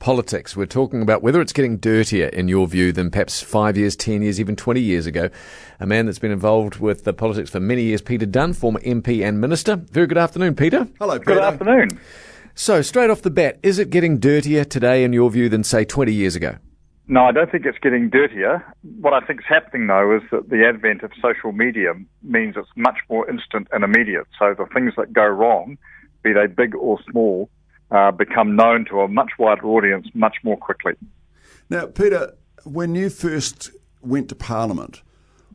politics. We're talking about whether it's getting dirtier, in your view, than perhaps five years, 10 years, even 20 years ago. A man that's been involved with the politics for many years, Peter Dunne, former MP and Minister. Very good afternoon, Peter. Hello, Peter. Good afternoon. So, straight off the bat, is it getting dirtier today, in your view, than, say, 20 years ago? No, I don't think it's getting dirtier. What I think is happening, though, is that the advent of social media means it's much more instant and immediate. So the things that go wrong, be they big or small, uh, become known to a much wider audience much more quickly. Now, Peter, when you first went to Parliament,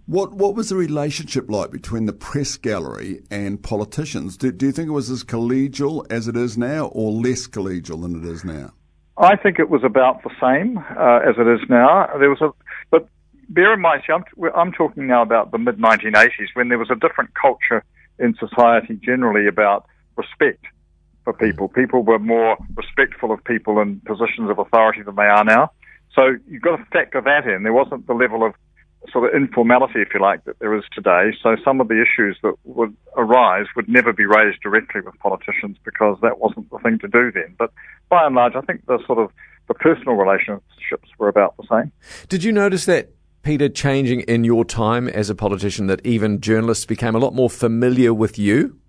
what what was the relationship like between the press gallery and politicians? Do, do you think it was as collegial as it is now, or less collegial than it is now? I think it was about the same uh, as it is now. There was a, but bear in mind, see, I'm, I'm talking now about the mid 1980s when there was a different culture in society generally about respect for people. People were more respectful of people in positions of authority than they are now. So you've got to factor that in. There wasn't the level of sort of informality, if you like, that there is today. So some of the issues that would arise would never be raised directly with politicians because that wasn't the thing to do then. But by and large, I think the sort of the personal relationships were about the same. Did you notice that Peter, changing in your time as a politician, that even journalists became a lot more familiar with you?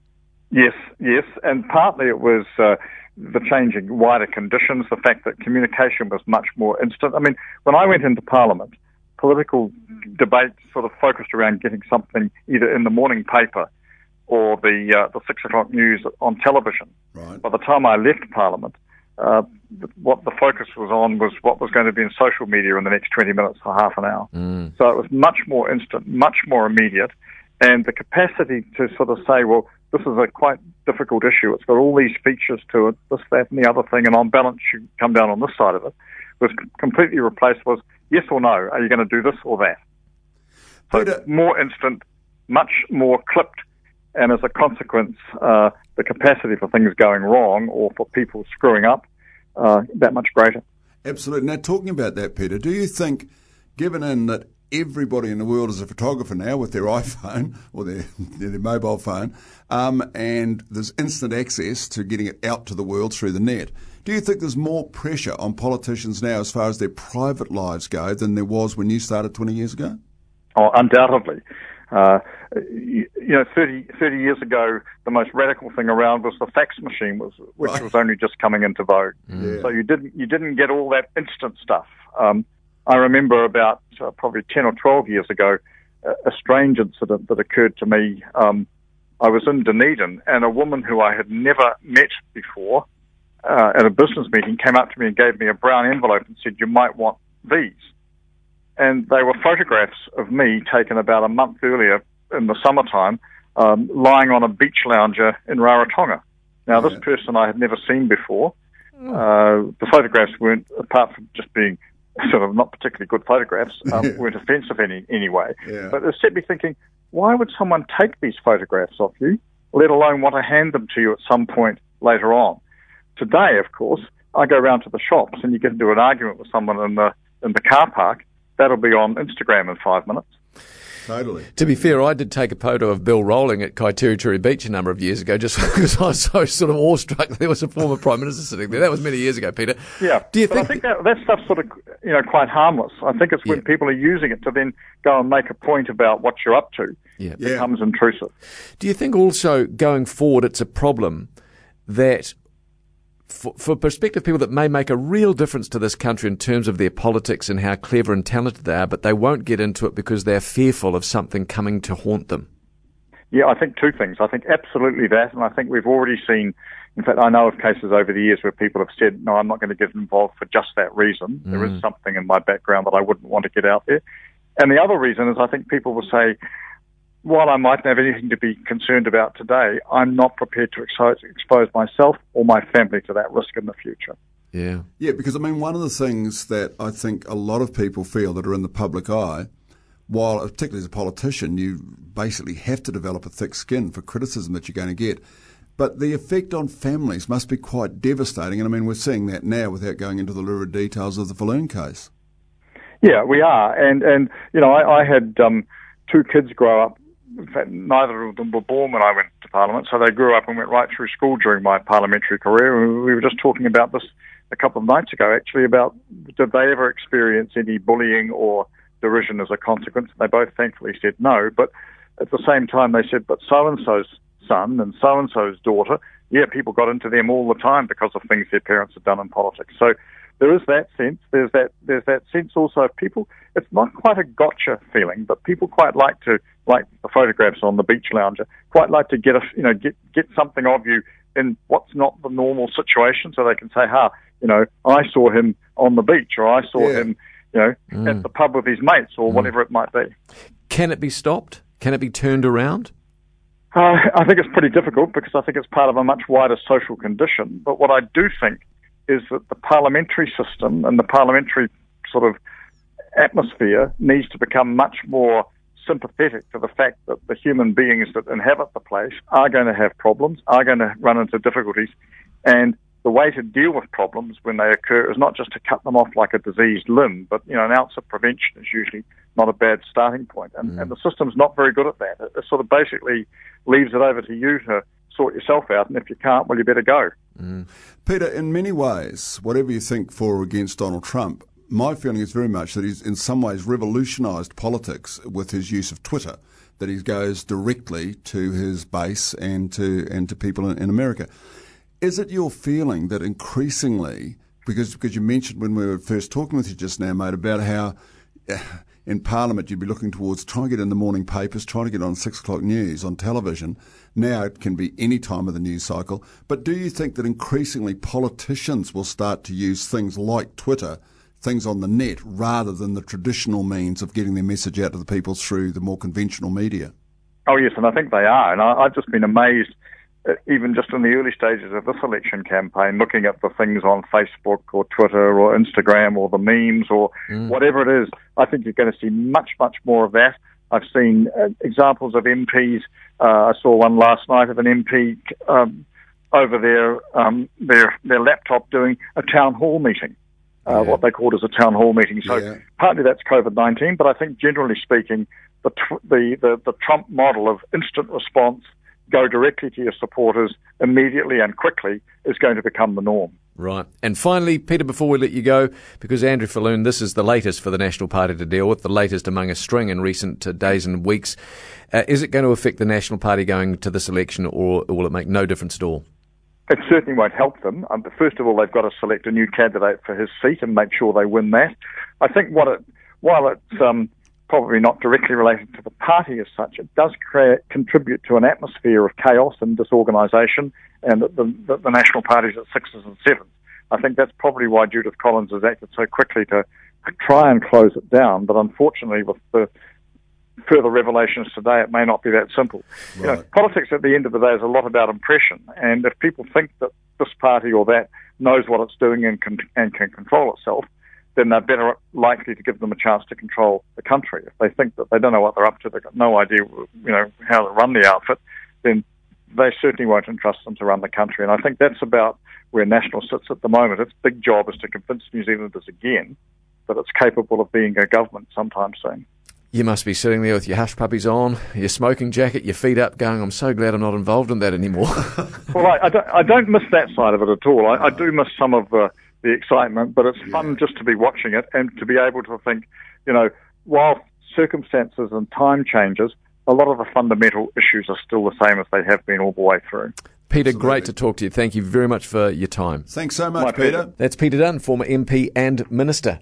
Yes, yes, and partly it was uh, the changing wider conditions, the fact that communication was much more instant. I mean, when I went into Parliament, political debate sort of focused around getting something either in the morning paper or the uh, the six o'clock news on television. Right. By the time I left Parliament, uh, what the focus was on was what was going to be in social media in the next 20 minutes or half an hour. Mm. So it was much more instant, much more immediate, and the capacity to sort of say, well, this is a quite difficult issue. It's got all these features to it, this, that, and the other thing, and on balance, you come down on this side of it, was completely replaced was yes or no. Are you going to do this or that? So Peter- more instant, much more clipped, and as a consequence, uh, the capacity for things going wrong or for people screwing up uh, that much greater. Absolutely. Now, talking about that, Peter, do you think, given in that everybody in the world is a photographer now with their iPhone or their, their mobile phone, um, and there's instant access to getting it out to the world through the net, do you think there's more pressure on politicians now as far as their private lives go than there was when you started 20 years ago? Oh, undoubtedly. Uh, you, you know, 30, 30 years ago, the most radical thing around was the fax machine, was, which Right. was only just coming into vogue. Yeah. So you didn't you didn't get all that instant stuff. Um, I remember about uh, probably ten or twelve years ago, a, a strange incident that occurred to me. Um, I was in Dunedin, and a woman who I had never met before uh, at a business meeting came up to me and gave me a brown envelope and said, "You might want these." And they were photographs of me taken about a month earlier in the summertime, um, lying on a beach lounger in Rarotonga. Now, this Yeah. person I had never seen before. Uh, the photographs weren't, apart from just being sort of not particularly good photographs, um, weren't offensive any anyway. Yeah. But it set me thinking, why would someone take these photographs of you, let alone want to hand them to you at some point later on? Today, of course, I go round to the shops and you get into an argument with someone in the in the car park. That'll be on Instagram in five minutes. Totally. To be fair, I did take a photo of Bill Rowling at Kaiteriteri Beach a number of years ago just because I was so sort of awestruck that there was a former Prime Minister sitting there. That was many years ago, Peter. Yeah, Do you but think, I think that that stuff's sort of you know quite harmless. I think it's when Yeah. people are using it to then go and make a point about what you're up to Yeah. Yeah. becomes intrusive. do you think also going forward it's a problem that for, for prospective people that may make a real difference to this country in terms of their politics and how clever and talented they are, but they won't get into it because they're fearful of something coming to haunt them? Yeah, I think two things. I think absolutely that, and I think we've already seen. In fact, I know of cases over the years where people have said, "No, I'm not going to get involved for just that reason. There is mm. something in my background that I wouldn't want to get out there." And the other reason is, I think people will say, "While I mightn't have anything to be concerned about today, I'm not prepared to expose, expose myself or my family to that risk in the future." Yeah. Yeah, because I mean, one of the things that I think a lot of people feel that are in the public eye, while particularly as a politician, you basically have to develop a thick skin for criticism that you're going to get. But the effect on families must be quite devastating. And I mean, we're seeing that now without going into the lurid details of the Falloon case. Yeah, we are, and and you know, I, I had um, two kids grow up. In fact, neither of them were born when I went to Parliament, so they grew up and went right through school during my parliamentary career. We were just talking about this a couple of nights ago actually about did they ever experience any bullying or derision as a consequence. They both thankfully said no, but at the same time they said, but so and so's son and so and so's daughter, yeah, people got into them all the time because of things their parents had done in politics. So there is that sense. There's that there's that sense also of people. It's not quite a gotcha feeling, but people quite like to like the photographs on the beach lounger. Quite like to get a you know get get something of you in what's not the normal situation, so they can say, "Ha, you know, I saw him on the beach, or I saw yeah. him, you know, mm. at the pub with his mates, or mm. whatever it might be." Can it be stopped? Can it be turned around? Uh, I think it's pretty difficult because I think it's part of a much wider social condition. But what I do think is that the parliamentary system and the parliamentary sort of atmosphere needs to become much more sympathetic to the fact that the human beings that inhabit the place are going to have problems, are going to run into difficulties, and the way to deal with problems when they occur is not just to cut them off like a diseased limb, but you know, an ounce of prevention is usually not a bad starting point. And, mm. and the system's not very good at that. It, it sort of basically leaves it over to you to sort yourself out, and if you can't, well, you better go. Mm. Peter, in many ways, whatever you think for or against Donald Trump, my feeling is very much that he's in some ways revolutionised politics with his use of Twitter. That he goes directly to his base and to and to people in, in America. Is it your feeling that increasingly, because because you mentioned when we were first talking with you just now, mate, about how in Parliament you'd be looking towards trying to get in the morning papers, trying to get on six o'clock news on television. Now it can be any time of the news cycle. But do you think that increasingly politicians will start to use things like Twitter, things on the net, rather than the traditional means of getting their message out to the people through the more conventional media? Oh yes, and I think they are. And I, I've just been amazed even just in the early stages of this election campaign, looking at the things on Facebook or Twitter or Instagram or the memes or mm. whatever it is, I think you're going to see much, much more of that. I've seen uh, examples of MPs. Uh, I saw one last night of an MP um, over their um, their their laptop doing a town hall meeting. Uh, yeah. What they called as a town hall meeting. So yeah. partly that's COVID nineteen, but I think generally speaking, the, tw- the the the Trump model of instant response, go directly to your supporters immediately and quickly is going to become the norm. Right. And finally, Peter, before we let you go, because Andrew Falloon, this is the latest for the National Party to deal with, the latest among a string in recent uh, days and weeks. Uh, is it going to affect the National Party going to this election, or will it make no difference at all? It certainly won't help them. Um, first of all, they've got to select a new candidate for his seat and make sure they win that. I think what it, while it's um, probably not directly related to the party as such, it does create, contribute to an atmosphere of chaos and disorganisation, and the, the, the National Party's at sixes and sevens. I think that's probably why Judith Collins has acted so quickly to, to try and close it down. But unfortunately, with the further revelations today, it may not be that simple. Right. You know, politics at the end of the day is a lot about impression, and if people think that this party or that knows what it's doing and can, and can control itself, then they're better likely to give them a chance to control the country. If they think that they don't know what they're up to, they've got no idea, you know, how to run the outfit, then they certainly won't entrust them to run the country. And I think that's about where National sits at the moment. Its big job is to convince New Zealanders again that it's capable of being a government sometime soon. You must be sitting there with your hush puppies on, your smoking jacket, your feet up, going, I'm so glad I'm not involved in that anymore. well, I, I, don't, I, don't, miss that side of it at all. I, I do miss some of the the excitement, but it's fun just to be watching it and to be able to think, you know, while circumstances and time changes, a lot of the fundamental issues are still the same as they have been all the way through. Peter, Absolutely. great to talk to you. Thank you very much for your time. Thanks so much, My Peter. That's Peter Dunne, former MP and Minister.